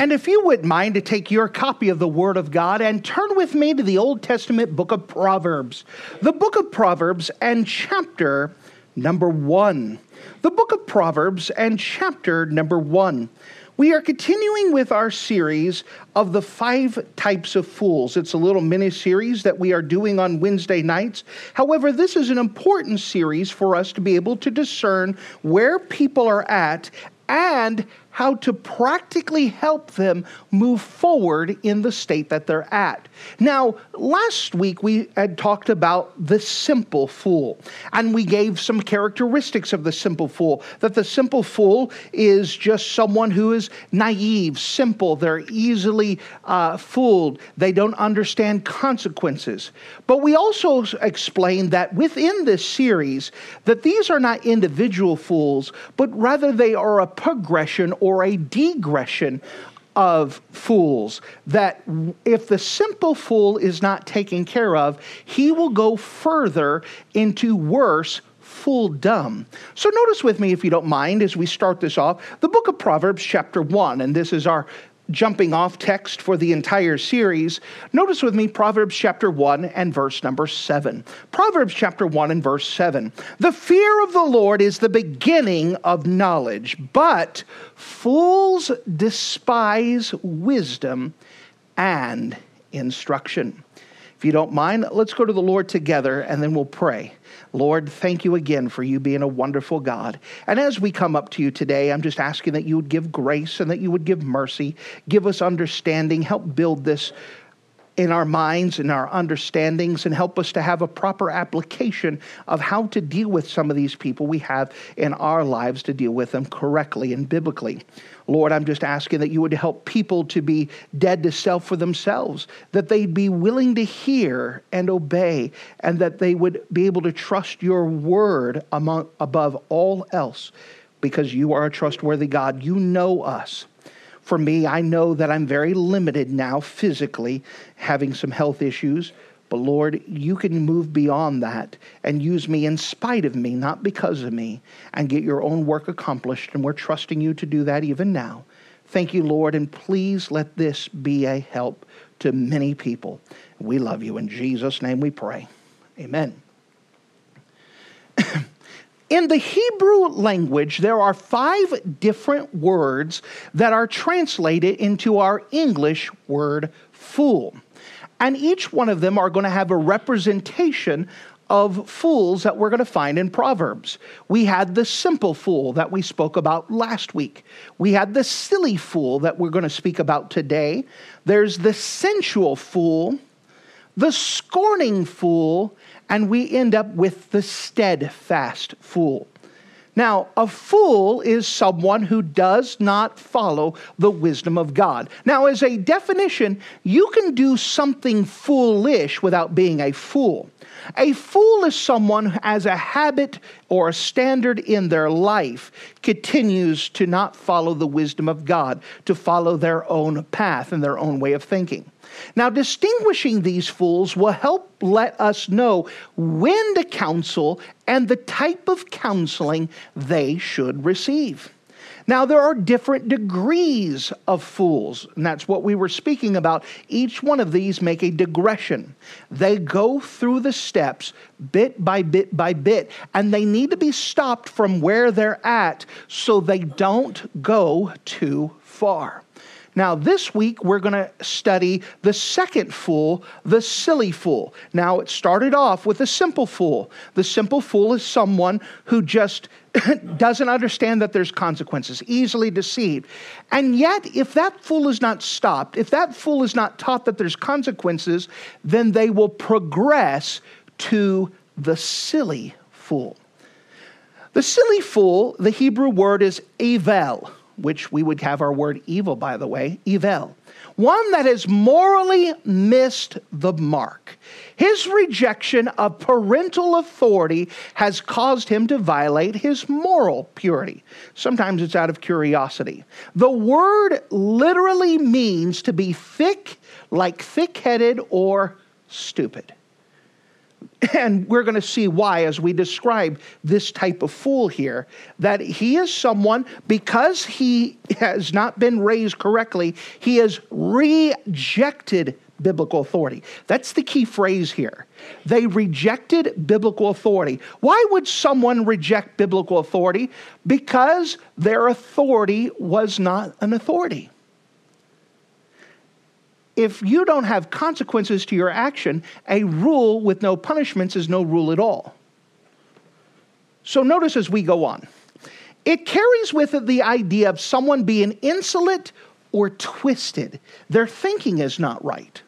And if you wouldn't mind to take your copy of the Word of God and turn with me to the Old Testament book of Proverbs, the book of Proverbs and chapter number one. The book of Proverbs and chapter number one. We are continuing with our series of the five types of fools. It's a little mini series that we are doing on Wednesday nights. However, this is an important series for us to be able to discern where people are at and how to practically help them move forward in the state that they're at. Now, last week we had talked about the simple fool, and we gave some characteristics of the simple fool. That the simple fool is just someone who is naive, simple, they're easily uh, fooled, they don't understand consequences. But we also explained that within this series, that these are not individual fools, but rather they are a progression or a degression of fools. That if the simple fool is not taken care of, he will go further into worse fooldom. So notice with me, if you don't mind, as we start this off, the book of Proverbs, chapter 1, and this is our jumping off text for the entire series, notice with me Proverbs chapter 1 and verse number 7. Proverbs chapter 1 and verse 7. The fear of the Lord is the beginning of knowledge, but fools despise wisdom and instruction. If you don't mind, let's go to the Lord together and then we'll pray. Lord, thank you again for you being a wonderful God. And as we come up to you today, I'm just asking that you would give grace and that you would give mercy, give us understanding, help build this in our minds and our understandings and help us to have a proper application of how to deal with some of these people we have in our lives to deal with them correctly and biblically. Lord, I'm just asking that you would help people to be dead to self for themselves, that they'd be willing to hear and obey, and that they would be able to trust your word among, above all else, because you are a trustworthy God. You know us. For me, I know that I'm very limited now physically, having some health issues. But Lord, you can move beyond that and use me in spite of me, not because of me, and get your own work accomplished. And we're trusting you to do that even now. Thank you, Lord, and please let this be a help to many people. We love you. In Jesus' name we pray. Amen. In the Hebrew language, there are five different words that are translated into our English word fool. And each one of them are going to have a representation of fools that we're going to find in Proverbs. We had the simple fool that we spoke about last week. We had the silly fool that we're going to speak about today. There's the sensual fool, the scorning fool, and we end up with the steadfast fool. Now, a fool is someone who does not follow the wisdom of God. Now, as a definition, you can do something foolish without being a fool. A fool is someone who, as a habit or a standard in their life, continues to not follow the wisdom of God, to follow their own path and their own way of thinking. Now, distinguishing these fools will help let us know when to counsel and the type of counseling they should receive. Now, there are different degrees of fools, and that's what we were speaking about. Each one of these make a digression. They go through the steps bit by bit by bit, and they need to be stopped from where they're at so they don't go too far. Now, this week we're going to study the second fool, the silly fool. Now, it started off with a simple fool. The simple fool is someone who just doesn't understand that there's consequences, easily deceived. And yet, if that fool is not stopped, if that fool is not taught that there's consequences, then they will progress to the silly fool. The silly fool, the Hebrew word is evel which we would have our word evil, by the way, evil. one that has morally missed the mark. His rejection of parental authority has caused him to violate his moral purity. Sometimes it's out of curiosity. The word literally means to be thick, like thick headed or stupid. And we're going to see why as we describe this type of fool here. That he is someone, because he has not been raised correctly, he has rejected biblical authority. That's the key phrase here. They rejected biblical authority. Why would someone reject biblical authority? Because their authority was not an authority if you don't have consequences to your action, a rule with no punishments is no rule at all. So notice as we go on, it carries with it the idea of someone being insolent or twisted. Their thinking is not right.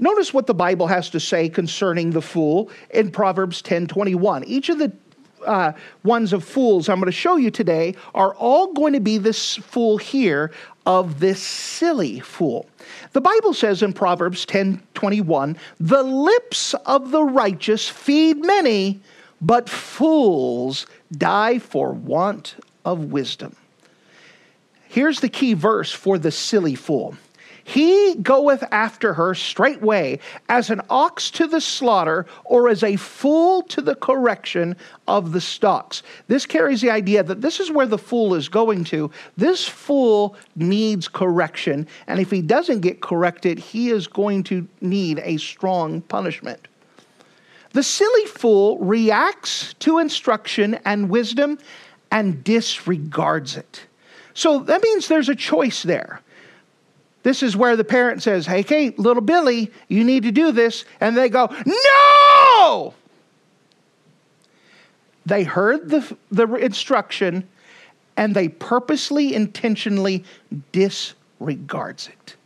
Notice what the Bible has to say concerning the fool in Proverbs 10:21. Each of the uh, ones of fools I'm going to show you today are all going to be this fool here of this silly fool. The Bible says in Proverbs 10:21, "The lips of the righteous feed many, but fools die for want of wisdom." Here's the key verse for the silly fool. He goeth after her straightway, as an ox to the slaughter, or as a fool to the correction of the stocks. This carries the idea that this is where the fool is going to. This fool needs correction, and if he doesn't get corrected, he is going to need a strong punishment. The silly fool reacts to instruction and wisdom and disregards it. So that means there's a choice there. This is where the parent says, Hey, Kate, little Billy, you need to do this. And they go, No! They heard the, the instruction and they purposely, intentionally disregards it.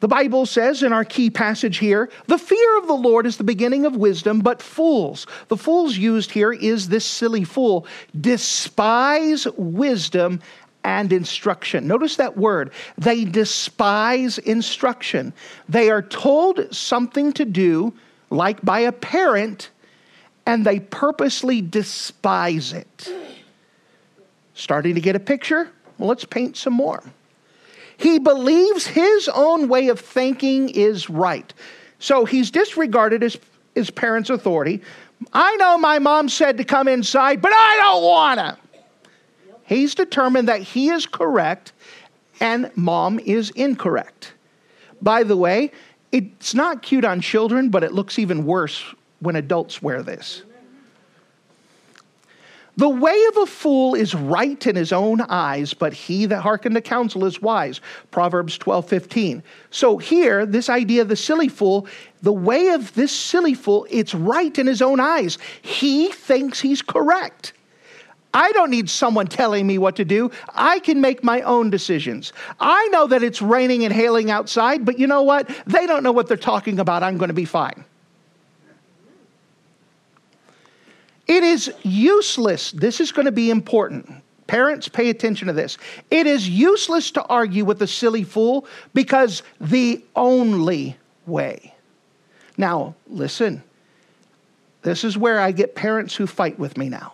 The Bible says in our key passage here, the fear of the Lord is the beginning of wisdom, but fools, the fools used here is this silly fool, despise wisdom and instruction. Notice that word. They despise instruction. They are told something to do, like by a parent, and they purposely despise it. Starting to get a picture? Well, let's paint some more. He believes his own way of thinking is right. So he's disregarded his, his parents' authority. I know my mom said to come inside, but I don't want to. He's determined that he is correct and mom is incorrect. By the way, it's not cute on children, but it looks even worse when adults wear this. The way of a fool is right in his own eyes, but he that hearkened to counsel is wise. Proverbs 12, 15. So here, this idea of the silly fool, the way of this silly fool, it's right in his own eyes. He thinks he's correct. I don't need someone telling me what to do. I can make my own decisions. I know that it's raining and hailing outside, but you know what? They don't know what they're talking about. I'm going to be fine. It is useless. This is going to be important. Parents, pay attention to this. It is useless to argue with a silly fool because the only way. Now, listen. This is where I get parents who fight with me now.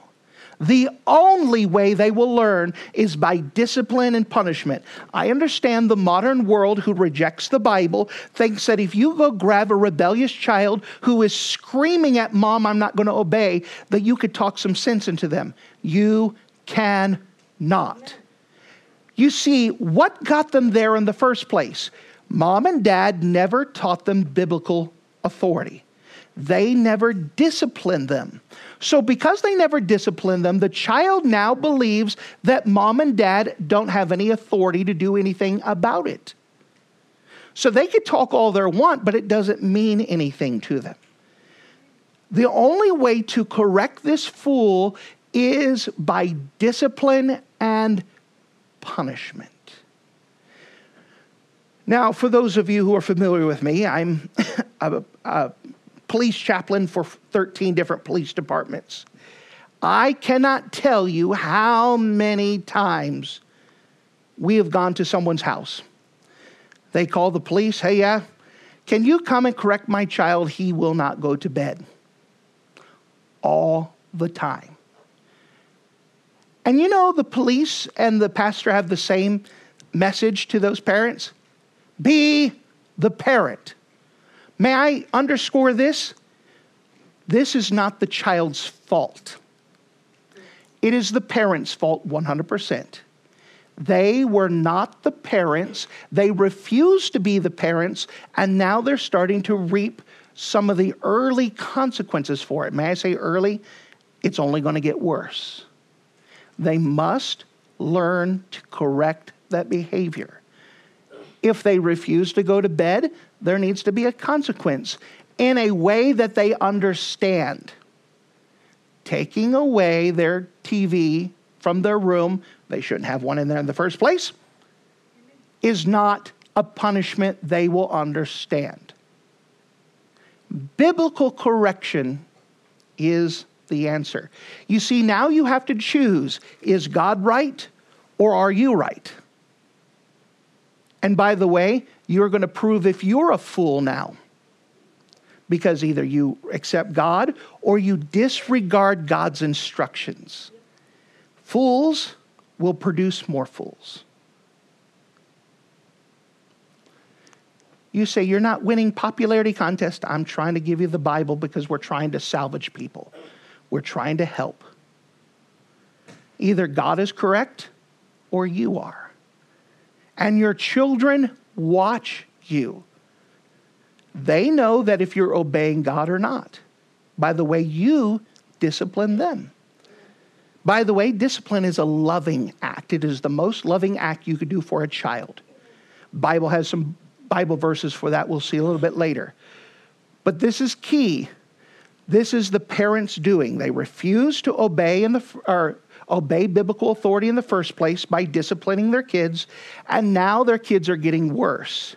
The only way they will learn is by discipline and punishment. I understand the modern world who rejects the Bible thinks that if you go grab a rebellious child who is screaming at mom, I'm not going to obey, that you could talk some sense into them. You can not. You see, what got them there in the first place? Mom and dad never taught them biblical authority. They never disciplined them. So, because they never disciplined them, the child now believes that mom and dad don't have any authority to do anything about it. So, they could talk all they want, but it doesn't mean anything to them. The only way to correct this fool is by discipline and punishment. Now, for those of you who are familiar with me, I'm a, a police chaplain for 13 different police departments. I cannot tell you how many times we have gone to someone's house. They call the police. Hey, yeah, can you come and correct my child? He will not go to bed. All the time. And you know, the police and the pastor have the same message to those parents be the parent. May I underscore this? This is not the child's fault. It is the parent's fault 100%. They were not the parents. They refused to be the parents, and now they're starting to reap some of the early consequences for it. May I say early? It's only going to get worse. They must learn to correct that behavior. If they refuse to go to bed, there needs to be a consequence in a way that they understand. Taking away their TV from their room, they shouldn't have one in there in the first place, is not a punishment they will understand. Biblical correction is the answer. You see, now you have to choose is God right or are you right? And by the way, you're going to prove if you're a fool now. Because either you accept God or you disregard God's instructions. Fools will produce more fools. You say, You're not winning popularity contest. I'm trying to give you the Bible because we're trying to salvage people. We're trying to help. Either God is correct or you are. And your children watch you. They know that if you're obeying God or not by the way you discipline them. By the way, discipline is a loving act. It is the most loving act you could do for a child. Bible has some Bible verses for that we'll see a little bit later. But this is key. This is the parents doing. They refuse to obey in the or obey biblical authority in the first place by disciplining their kids, and now their kids are getting worse.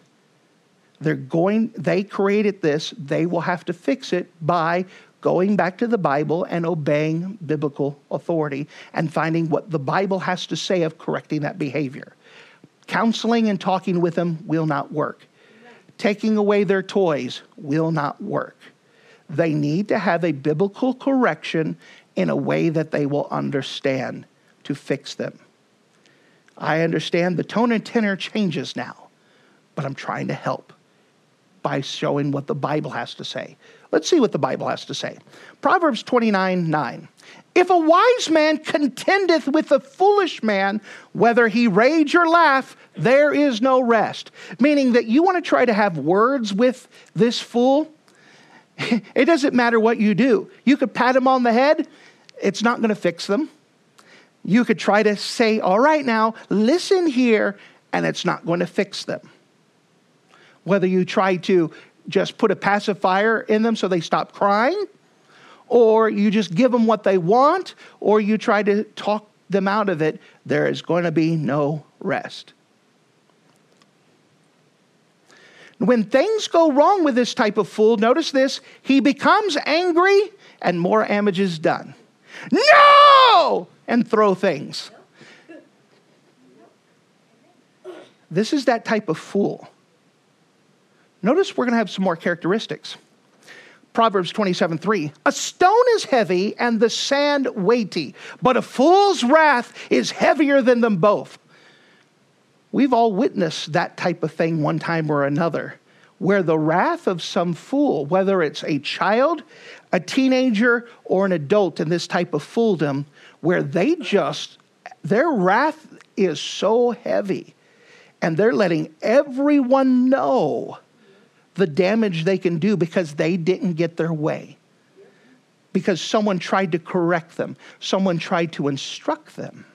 They're going, they created this, they will have to fix it by going back to the Bible and obeying biblical authority and finding what the Bible has to say of correcting that behavior. Counseling and talking with them will not work. Taking away their toys will not work. They need to have a biblical correction in a way that they will understand to fix them. I understand the tone and tenor changes now, but I'm trying to help by showing what the Bible has to say. Let's see what the Bible has to say. Proverbs 29 9. If a wise man contendeth with a foolish man, whether he rage or laugh, there is no rest. Meaning that you want to try to have words with this fool, it doesn't matter what you do. You could pat him on the head, it's not going to fix them. You could try to say, All right, now, listen here, and it's not going to fix them. Whether you try to just put a pacifier in them so they stop crying, or you just give them what they want, or you try to talk them out of it, there is going to be no rest. When things go wrong with this type of fool, notice this, he becomes angry and more damage is done. No! And throw things. This is that type of fool. Notice we're going to have some more characteristics. Proverbs 27 3. A stone is heavy and the sand weighty, but a fool's wrath is heavier than them both. We've all witnessed that type of thing one time or another, where the wrath of some fool, whether it's a child, a teenager, or an adult in this type of fooldom, where they just, their wrath is so heavy and they're letting everyone know the damage they can do because they didn't get their way. Because someone tried to correct them, someone tried to instruct them.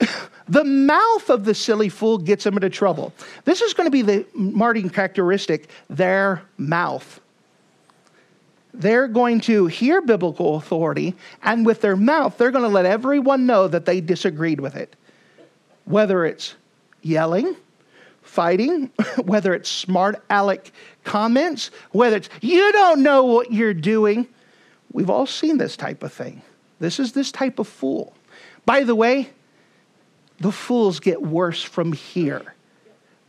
The mouth of the silly fool gets them into trouble. This is going to be the Martin characteristic their mouth. They're going to hear biblical authority, and with their mouth, they're going to let everyone know that they disagreed with it. Whether it's yelling, fighting, whether it's smart aleck comments, whether it's, you don't know what you're doing. We've all seen this type of thing. This is this type of fool. By the way, the fools get worse from here.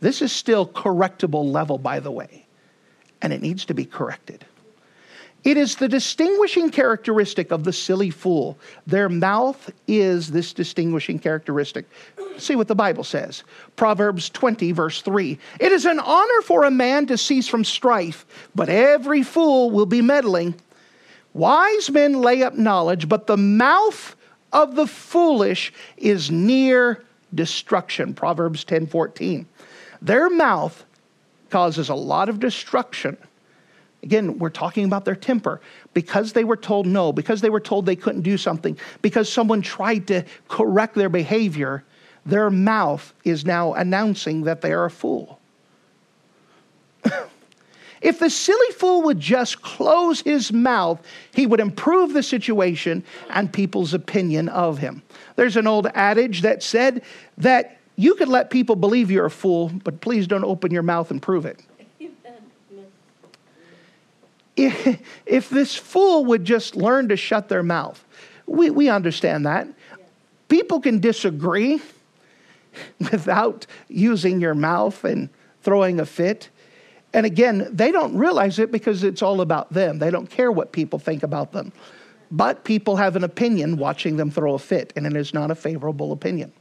This is still correctable level, by the way, and it needs to be corrected. It is the distinguishing characteristic of the silly fool. Their mouth is this distinguishing characteristic. See what the Bible says. Proverbs 20, verse 3. It is an honor for a man to cease from strife, but every fool will be meddling. Wise men lay up knowledge, but the mouth of the foolish is near destruction. Proverbs 10, 14. Their mouth causes a lot of destruction Again, we're talking about their temper. Because they were told no, because they were told they couldn't do something, because someone tried to correct their behavior, their mouth is now announcing that they are a fool. If the silly fool would just close his mouth, he would improve the situation and people's opinion of him. There's an old adage that said that you could let people believe you're a fool, but please don't open your mouth and prove it if, if this fool would just learn to shut their mouth, we, we understand that. People can disagree without using your mouth and throwing a fit. And again, they don't realize it because it's all about them. They don't care what people think about them. But people have an opinion watching them throw a fit, and it is not a favorable opinion.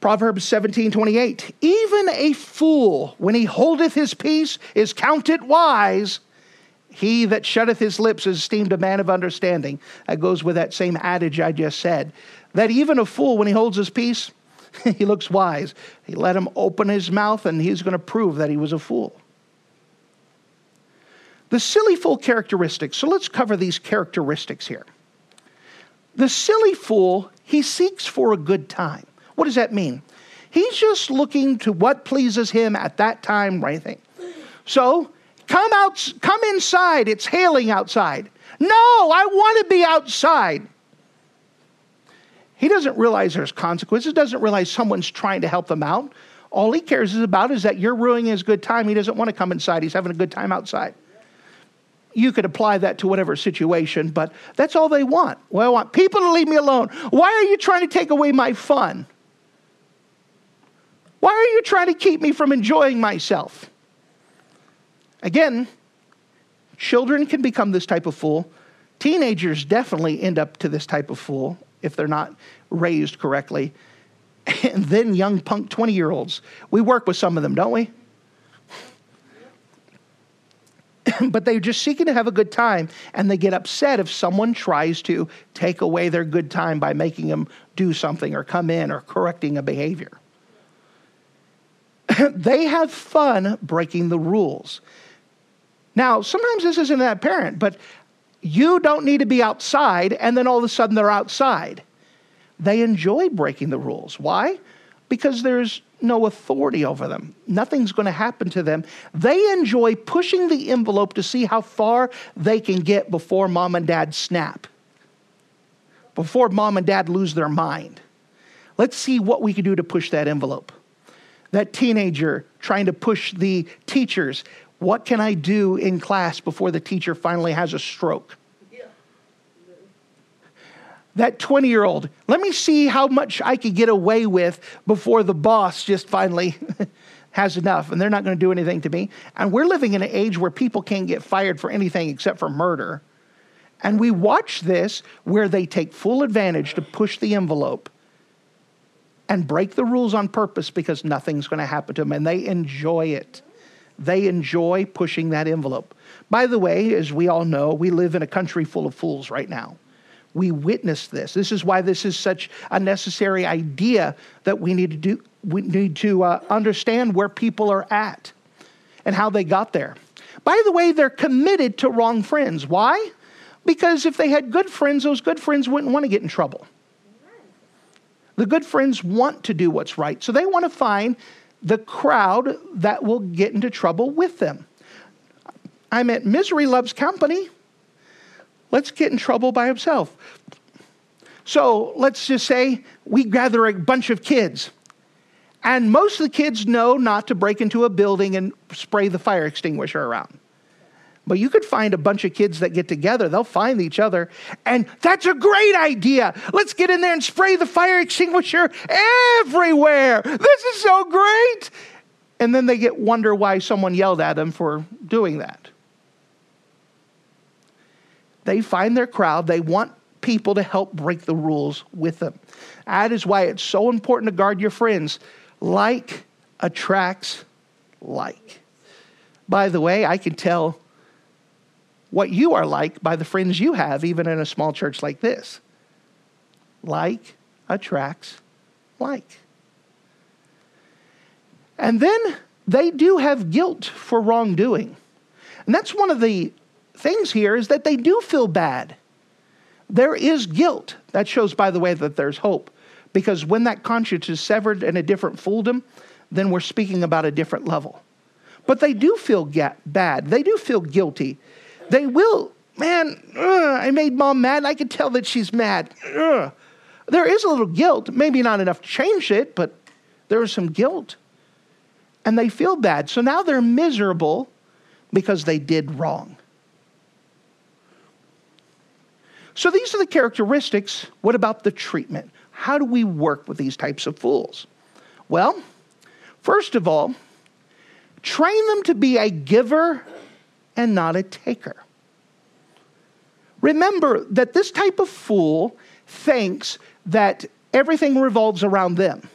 Proverbs 17, 28. Even a fool, when he holdeth his peace, is counted wise. He that shutteth his lips is esteemed a man of understanding. That goes with that same adage I just said. That even a fool, when he holds his peace, he looks wise. He let him open his mouth, and he's going to prove that he was a fool. The silly fool characteristics. So let's cover these characteristics here. The silly fool, he seeks for a good time. What does that mean? He's just looking to what pleases him at that time, right thing. So come out, come inside. It's hailing outside. No, I want to be outside. He doesn't realize there's consequences, doesn't realize someone's trying to help them out. All he cares is about is that you're ruining his good time. He doesn't want to come inside. He's having a good time outside. You could apply that to whatever situation, but that's all they want. Well, I want people to leave me alone. Why are you trying to take away my fun? Why are you trying to keep me from enjoying myself? Again, children can become this type of fool. Teenagers definitely end up to this type of fool if they're not raised correctly. And then young punk 20 year olds. We work with some of them, don't we? but they're just seeking to have a good time and they get upset if someone tries to take away their good time by making them do something or come in or correcting a behavior. they have fun breaking the rules. Now, sometimes this isn't that apparent, but you don't need to be outside, and then all of a sudden they're outside. They enjoy breaking the rules. Why? Because there's no authority over them. Nothing's going to happen to them. They enjoy pushing the envelope to see how far they can get before mom and dad snap, before mom and dad lose their mind. Let's see what we can do to push that envelope that teenager trying to push the teachers. What can I do in class before the teacher finally has a stroke? That 20 year old, let me see how much I could get away with before the boss just finally has enough and they're not going to do anything to me. And we're living in an age where people can't get fired for anything except for murder. And we watch this where they take full advantage to push the envelope and break the rules on purpose because nothing's going to happen to them. And they enjoy it. They enjoy pushing that envelope. By the way, as we all know, we live in a country full of fools right now. We witness this. This is why this is such a necessary idea that we need to do. We need to uh, understand where people are at and how they got there. By the way, they're committed to wrong friends. Why? Because if they had good friends, those good friends wouldn't want to get in trouble. The good friends want to do what's right, so they want to find the crowd that will get into trouble with them. I meant misery loves company. Let's get in trouble by himself. So let's just say we gather a bunch of kids, and most of the kids know not to break into a building and spray the fire extinguisher around. But you could find a bunch of kids that get together, they'll find each other, and that's a great idea. Let's get in there and spray the fire extinguisher everywhere. This is so great. And then they get wonder why someone yelled at them for doing that. They find their crowd, they want people to help break the rules with them. That is why it's so important to guard your friends. Like attracts like. By the way, I can tell what you are like by the friends you have, even in a small church like this. Like attracts like. And then they do have guilt for wrongdoing. And that's one of the things here is that they do feel bad. There is guilt. That shows, by the way, that there's hope. Because when that conscience is severed in a different fooldom, then we're speaking about a different level. But they do feel bad. They do feel guilty. They will, man, ugh, I made mom mad. I can tell that she's mad. Ugh. There is a little guilt. Maybe not enough to change it, but there is some guilt. And they feel bad. So now they're miserable because they did wrong. So these are the characteristics. What about the treatment? How do we work with these types of fools? Well, first of all, train them to be a giver and not a taker. Remember that this type of fool thinks that everything revolves around them.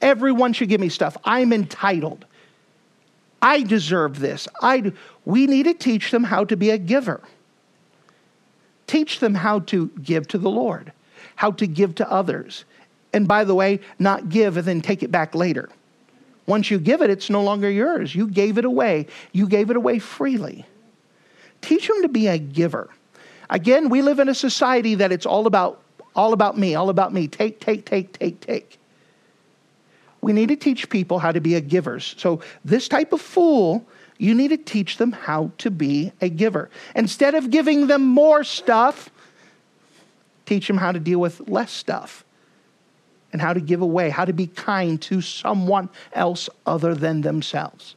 Everyone should give me stuff. I'm entitled. I deserve this. I we need to teach them how to be a giver. Teach them how to give to the Lord, how to give to others. And by the way, not give and then take it back later. Once you give it, it's no longer yours. You gave it away. You gave it away freely. Teach them to be a giver. Again, we live in a society that it's all about all about me, all about me. Take, take, take, take, take. We need to teach people how to be a givers. So this type of fool you need to teach them how to be a giver. Instead of giving them more stuff, teach them how to deal with less stuff and how to give away, how to be kind to someone else other than themselves.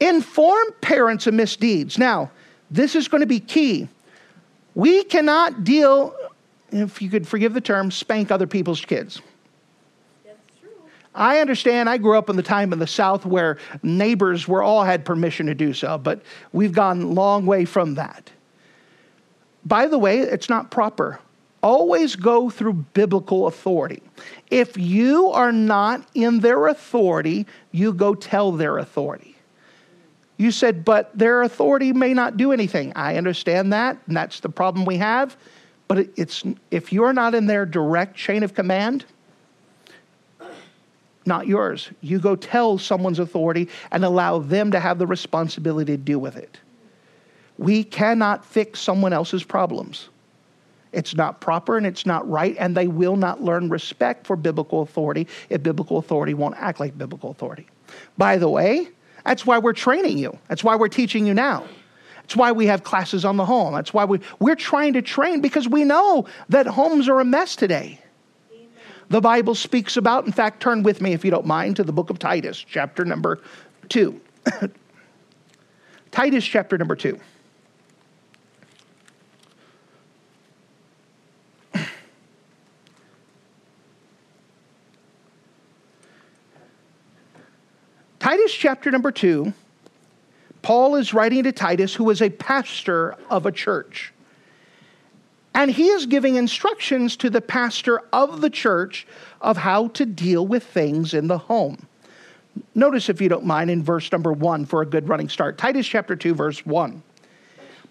Inform parents of misdeeds. Now, this is going to be key. We cannot deal, if you could forgive the term, spank other people's kids. I understand I grew up in the time in the South where neighbors were all had permission to do so, but we've gone a long way from that. By the way, it's not proper. Always go through biblical authority. If you are not in their authority, you go tell their authority. You said, but their authority may not do anything. I understand that, and that's the problem we have. But it's if you're not in their direct chain of command, not yours. You go tell someone's authority and allow them to have the responsibility to deal with it. We cannot fix someone else's problems. It's not proper and it's not right, and they will not learn respect for biblical authority if biblical authority won't act like biblical authority. By the way, that's why we're training you. That's why we're teaching you now. That's why we have classes on the home. That's why we, we're trying to train because we know that homes are a mess today the Bible speaks about. In fact, turn with me, if you don't mind, to the book of Titus, chapter number 2. Titus, chapter number 2. Titus chapter number 2, Paul is writing to Titus, who was a pastor of a church. And he is giving instructions to the pastor of the church of how to deal with things in the home. Notice, if you don't mind, in verse number one for a good running start Titus chapter 2, verse 1.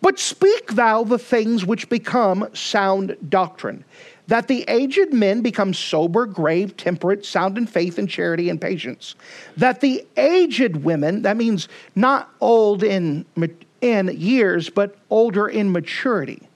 But speak thou the things which become sound doctrine, that the aged men become sober, grave, temperate, sound in faith and charity and patience. That the aged women, that means not old in, in years, but older in maturity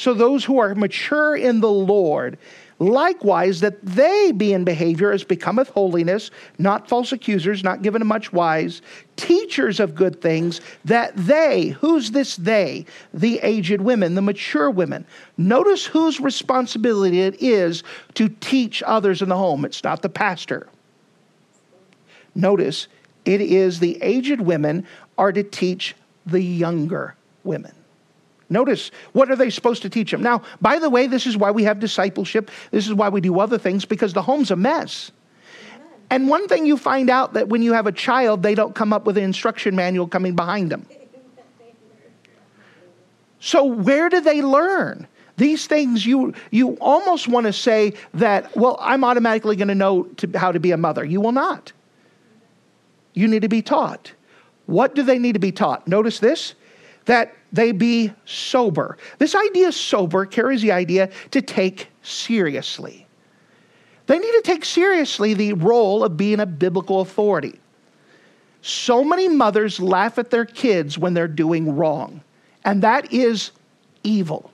so those who are mature in the Lord, likewise, that they be in behavior as becometh holiness, not false accusers, not given to much wise, teachers of good things, that they, who's this they? The aged women, the mature women. Notice whose responsibility it is to teach others in the home. It's not the pastor. Notice it is the aged women are to teach the younger women. Notice, what are they supposed to teach them? Now, by the way, this is why we have discipleship. This is why we do other things, because the home's a mess. And one thing you find out that when you have a child, they don't come up with an instruction manual coming behind them. So, where do they learn? These things you, you almost want to say that, well, I'm automatically going to know to, how to be a mother. You will not. You need to be taught. What do they need to be taught? Notice this that they be sober. This idea sober carries the idea to take seriously. They need to take seriously the role of being a biblical authority. So many mothers laugh at their kids when they're doing wrong, and that is evil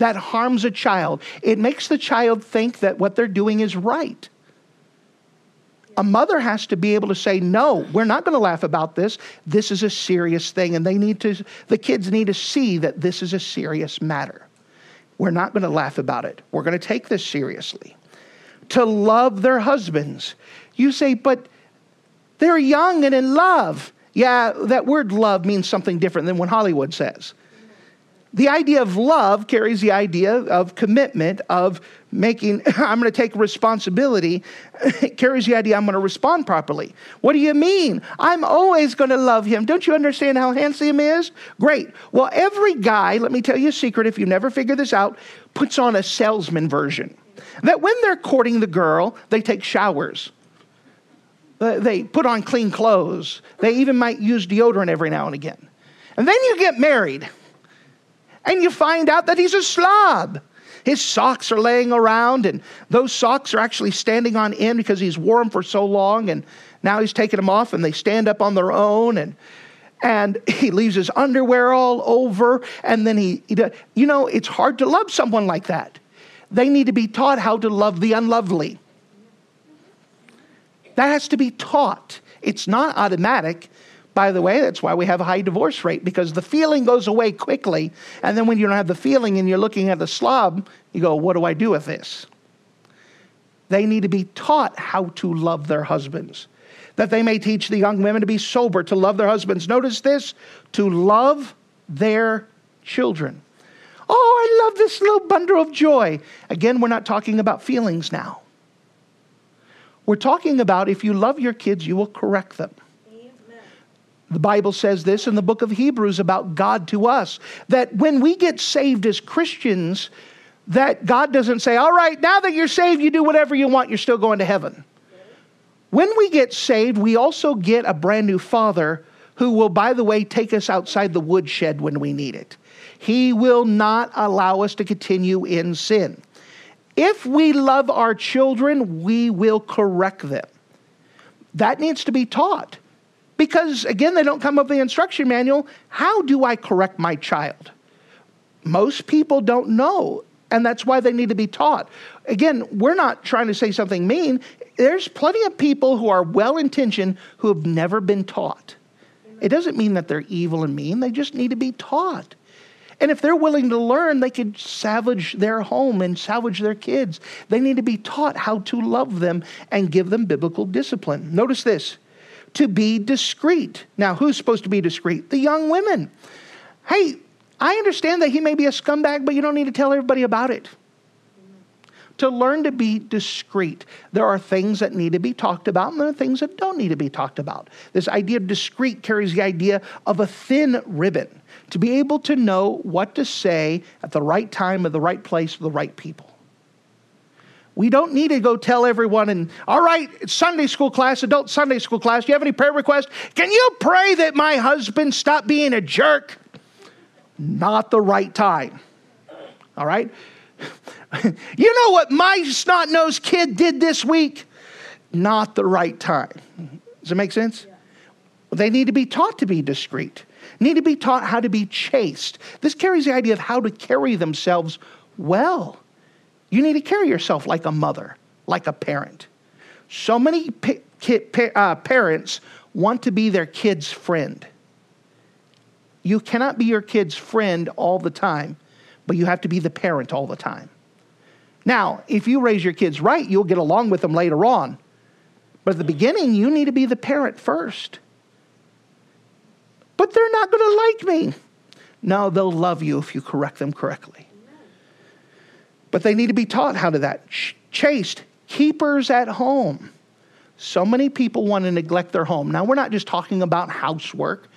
that harms a child. It makes the child think that what they're doing is right. A mother has to be able to say, no, we're not going to laugh about this. This is a serious thing. And they need to, the kids need to see that this is a serious matter. We're not going to laugh about it. We're going to take this seriously. To love their husbands. You say, but they're young and in love. Yeah, that word love means something different than what Hollywood says. The idea of love carries the idea of commitment, of making, I'm going to take responsibility, it carries the idea I'm going to respond properly. What do you mean? I'm always going to love him. Don't you understand how handsome he is? Great. Well, every guy, let me tell you a secret if you never figure this out, puts on a salesman version. That when they're courting the girl, they take showers. Uh, they put on clean clothes. They even might use deodorant every now and again. And then you get married and you find out that he's a slob. His socks are laying around, and those socks are actually standing on end because he's wore them for so long, and now he's taking them off, and they stand up on their own, and and he leaves his underwear all over, and then he, he you know, it's hard to love someone like that. They need to be taught how to love the unlovely. That has to be taught. It's not automatic. By the way, that's why we have a high divorce rate because the feeling goes away quickly. And then when you don't have the feeling and you're looking at the slob, you go, What do I do with this? They need to be taught how to love their husbands, that they may teach the young women to be sober, to love their husbands. Notice this to love their children. Oh, I love this little bundle of joy. Again, we're not talking about feelings now. We're talking about if you love your kids, you will correct them. The Bible says this in the book of Hebrews about God to us that when we get saved as Christians, that God doesn't say, All right, now that you're saved, you do whatever you want, you're still going to heaven. When we get saved, we also get a brand new father who will, by the way, take us outside the woodshed when we need it. He will not allow us to continue in sin. If we love our children, we will correct them. That needs to be taught. Because again, they don't come with the instruction manual. How do I correct my child? Most people don't know, and that's why they need to be taught. Again, we're not trying to say something mean. There's plenty of people who are well intentioned who have never been taught. It doesn't mean that they're evil and mean, they just need to be taught. And if they're willing to learn, they could salvage their home and salvage their kids. They need to be taught how to love them and give them biblical discipline. Notice this to be discreet. Now, who's supposed to be discreet? The young women. Hey, I understand that he may be a scumbag, but you don't need to tell everybody about it. To learn to be discreet, there are things that need to be talked about, and there are things that don't need to be talked about. This idea of discreet carries the idea of a thin ribbon, to be able to know what to say at the right time, at the right place, with the right people. We don't need to go tell everyone, and all right, Sunday school class, adult Sunday school class, do you have any prayer requests? Can you pray that my husband stop being a jerk? Not the right time. All right? you know what my snot nosed kid did this week? Not the right time. Does it make sense? They need to be taught to be discreet, need to be taught how to be chaste. This carries the idea of how to carry themselves well. You need to carry yourself like a mother, like a parent. So many pa- pa- uh, parents want to be their kid's friend. You cannot be your kid's friend all the time, but you have to be the parent all the time. Now, if you raise your kids right, you'll get along with them later on. But at the beginning, you need to be the parent first. But but they're not going to like me. No, they'll love you if you correct them correctly. But they need to be taught how to that. Chaste, keepers at home. So many people want to neglect their home. Now, we're not just talking about housework.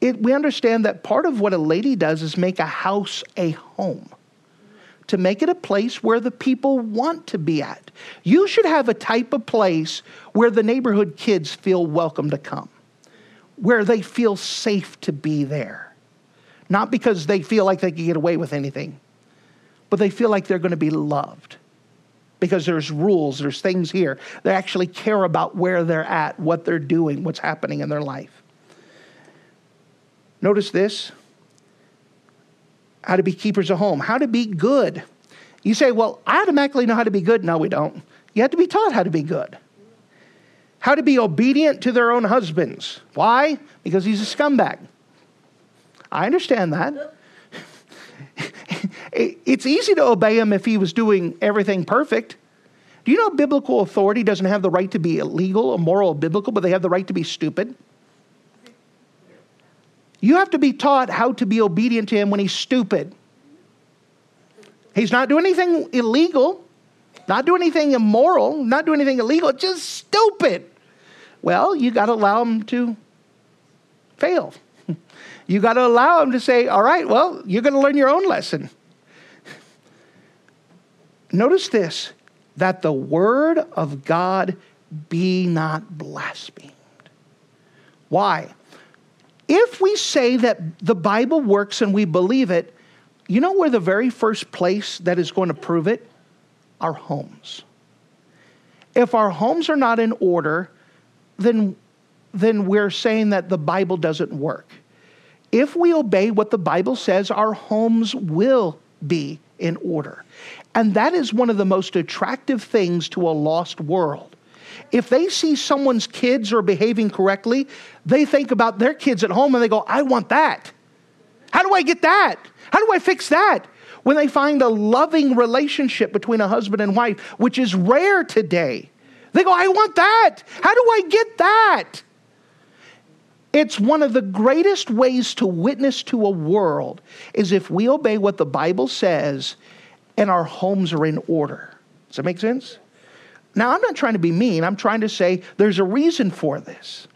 It, we understand that part of what a lady does is make a house a home, to make it a place where the people want to be at. You should have a type of place where the neighborhood kids feel welcome to come, where they feel safe to be there. Not because they feel like they can get away with anything, but they feel like they're going to be loved because there's rules, there's things here. They actually care about where they're at, what they're doing, what's happening in their life. Notice this how to be keepers of home, how to be good. You say, well, I automatically know how to be good. No, we don't. You have to be taught how to be good. How to be obedient to their own husbands. Why? Because he's a scumbag. I understand that. It's easy to obey him if he was doing everything perfect. Do you know biblical authority doesn't have the right to be illegal, immoral, or biblical, but they have the right to be stupid? You have to be taught how to be obedient to him when he's stupid. He's not doing anything illegal, not doing anything immoral, not doing anything illegal, just stupid. Well, you got to allow him to fail. You got to allow him to say, All right, well, you're going to learn your own lesson. Notice this that the word of God be not blasphemed. Why? If we say that the Bible works and we believe it, you know where the very first place that is going to prove it? Our homes. If our homes are not in order, then, then we're saying that the Bible doesn't work. If we obey what the Bible says, our homes will be in order. And that is one of the most attractive things to a lost world. If they see someone's kids are behaving correctly, they think about their kids at home and they go, I want that. How do I get that? How do I fix that? When they find a loving relationship between a husband and wife, which is rare today, they go, I want that. How do I get that? It's one of the greatest ways to witness to a world is if we obey what the Bible says and our homes are in order. Does that make sense? Now, I'm not trying to be mean. I'm trying to say there's a reason for this.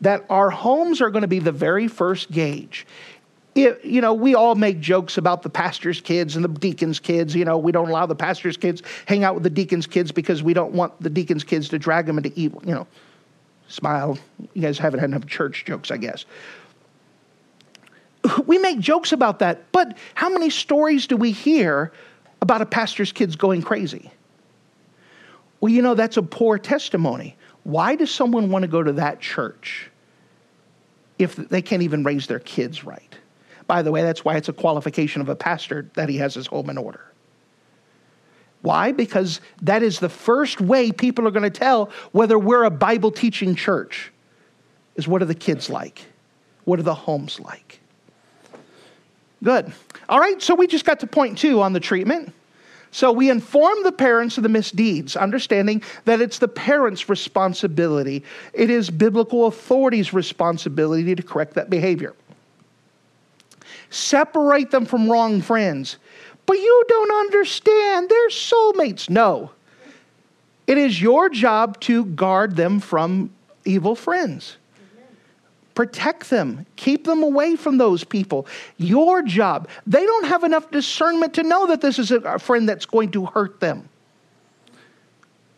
That our homes are going to be the very first gauge. It, you know, we all make jokes about the pastor's kids and the deacon's kids. You know, we don't allow the pastor's kids hang out with the deacon's kids because we don't want the deacon's kids to drag them into evil. You know, Smile. You guys haven't had enough church jokes, I guess. We make jokes about that, but how many stories do we hear about a pastor's kids going crazy? Well, you know, that's a poor testimony. Why does someone want to go to that church if they can't even raise their kids right? By the way, that's why it's a qualification of a pastor that he has his home in order. Why? Because that is the first way people are going to tell whether we're a Bible teaching church. Is what are the kids like? What are the homes like? Good. All right, so we just got to point two on the treatment. So we inform the parents of the misdeeds, understanding that it's the parents' responsibility. It is biblical authority's responsibility to correct that behavior. Separate them from wrong friends. But you don't understand. They're soulmates. No. It is your job to guard them from evil friends. Protect them. Keep them away from those people. Your job. They don't have enough discernment to know that this is a friend that's going to hurt them.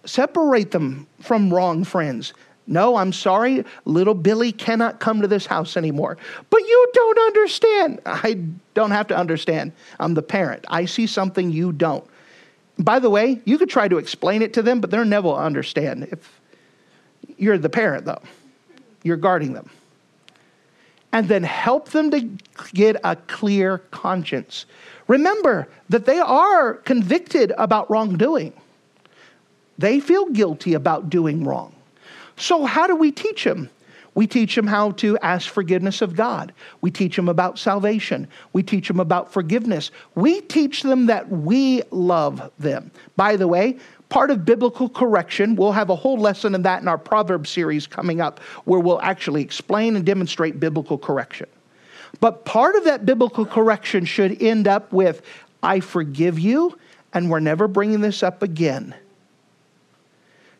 Separate them from wrong friends. No, I'm sorry, little Billy cannot come to this house anymore. But you don't understand. I don't have to understand. I'm the parent. I see something you don't. By the way, you could try to explain it to them, but they'll never understand. If you're the parent, though, you're guarding them. And then help them to get a clear conscience. Remember that they are convicted about wrongdoing, they feel guilty about doing wrong. So, how do we teach them? We teach them how to ask forgiveness of God. We teach them about salvation. We teach them about forgiveness. We teach them that we love them. By the way, part of biblical correction. We'll have a whole lesson in that in our Proverbs series coming up, where we'll actually explain and demonstrate biblical correction. But part of that biblical correction should end up with, I forgive you, and we're never bringing this up again.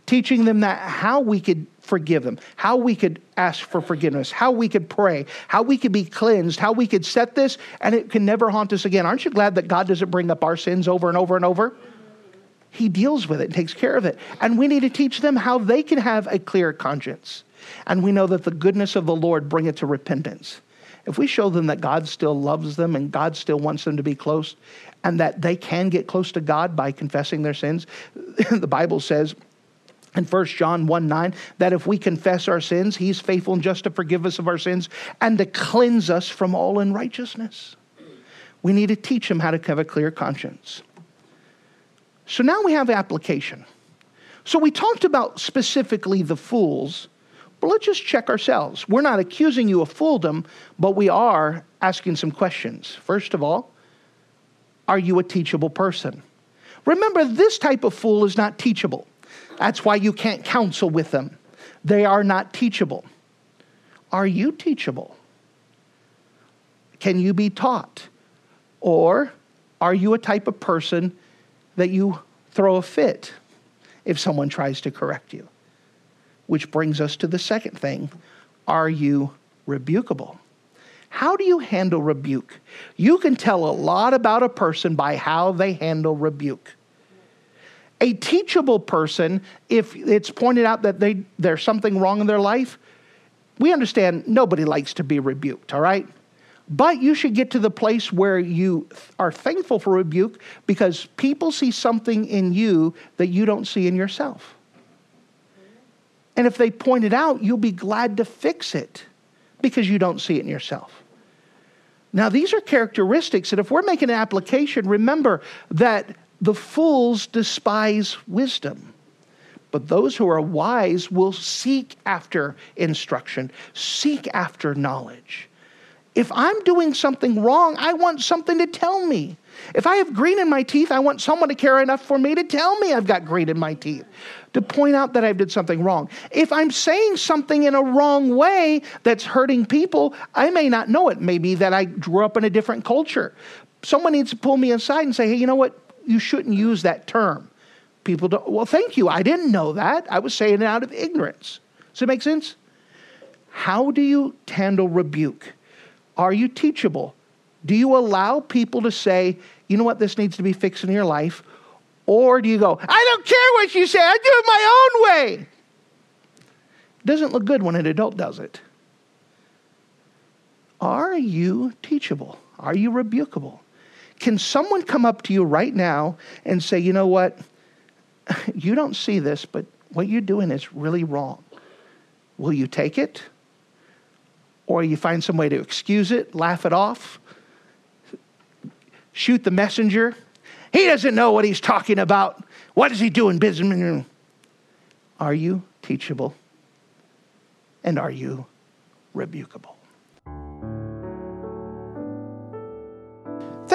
Teaching them that how we could forgive them, how we could ask for forgiveness, how we could pray, how we could be cleansed, how we could set this, and it can never haunt us again. Aren't you glad that God doesn't bring up our sins over and over and over? He deals with it and takes care of it. And we need to teach them how they can have a clear conscience. And we know that the goodness of the Lord bring it to repentance. If we show them that God still loves them and God still wants them to be close and that they can get close to God by confessing their sins, the Bible says in 1 John 1 9 that if we confess our sins, he's faithful and just to forgive us of our sins and to cleanse us from all unrighteousness. We need to teach them how to have a clear conscience. So now we have application. So we talked about specifically the fools, but let's just check ourselves. We're not accusing you of fooldom, but we are asking some questions. First of all, are you a teachable person? Remember, this type of fool is not teachable. That's why you can't counsel with them. They are not teachable. Are you teachable? Can you be taught? Or are you a type of person that you throw a fit if someone tries to correct you? Which brings us to the second thing are you rebukable? How do you handle rebuke? You can tell a lot about a person by how they handle rebuke. A teachable person, if it's pointed out that they, there's something wrong in their life, we understand nobody likes to be rebuked, all right? But you should get to the place where you are thankful for rebuke because people see something in you that you don't see in yourself. And if they point it out, you'll be glad to fix it because you don't see it in yourself. Now, these are characteristics that if we're making an application, remember that the fools despise wisdom. But those who are wise will seek after instruction, seek after knowledge. If I'm doing something wrong, I want something to tell me. If I have green in my teeth, I want someone to care enough for me to tell me I've got green in my teeth, to point out that I've did something wrong. If I'm saying something in a wrong way that's hurting people, I may not know it. Maybe that I grew up in a different culture. Someone needs to pull me aside and say, hey, you know what? You shouldn't use that term. People don't, well, thank you. I didn't know that. I was saying it out of ignorance. Does it make sense? How do you handle rebuke? Are you teachable? Do you allow people to say, you know what, this needs to be fixed in your life? Or do you go, I don't care what you say, I do it my own way? It doesn't look good when an adult does it. Are you teachable? Are you rebukable? Can someone come up to you right now and say, you know what, you don't see this, but what you're doing is really wrong? Will you take it? Or you find some way to excuse it, laugh it off, shoot the messenger. He doesn't know what he's talking about. What is he doing? Business. Are you teachable? And are you rebukable?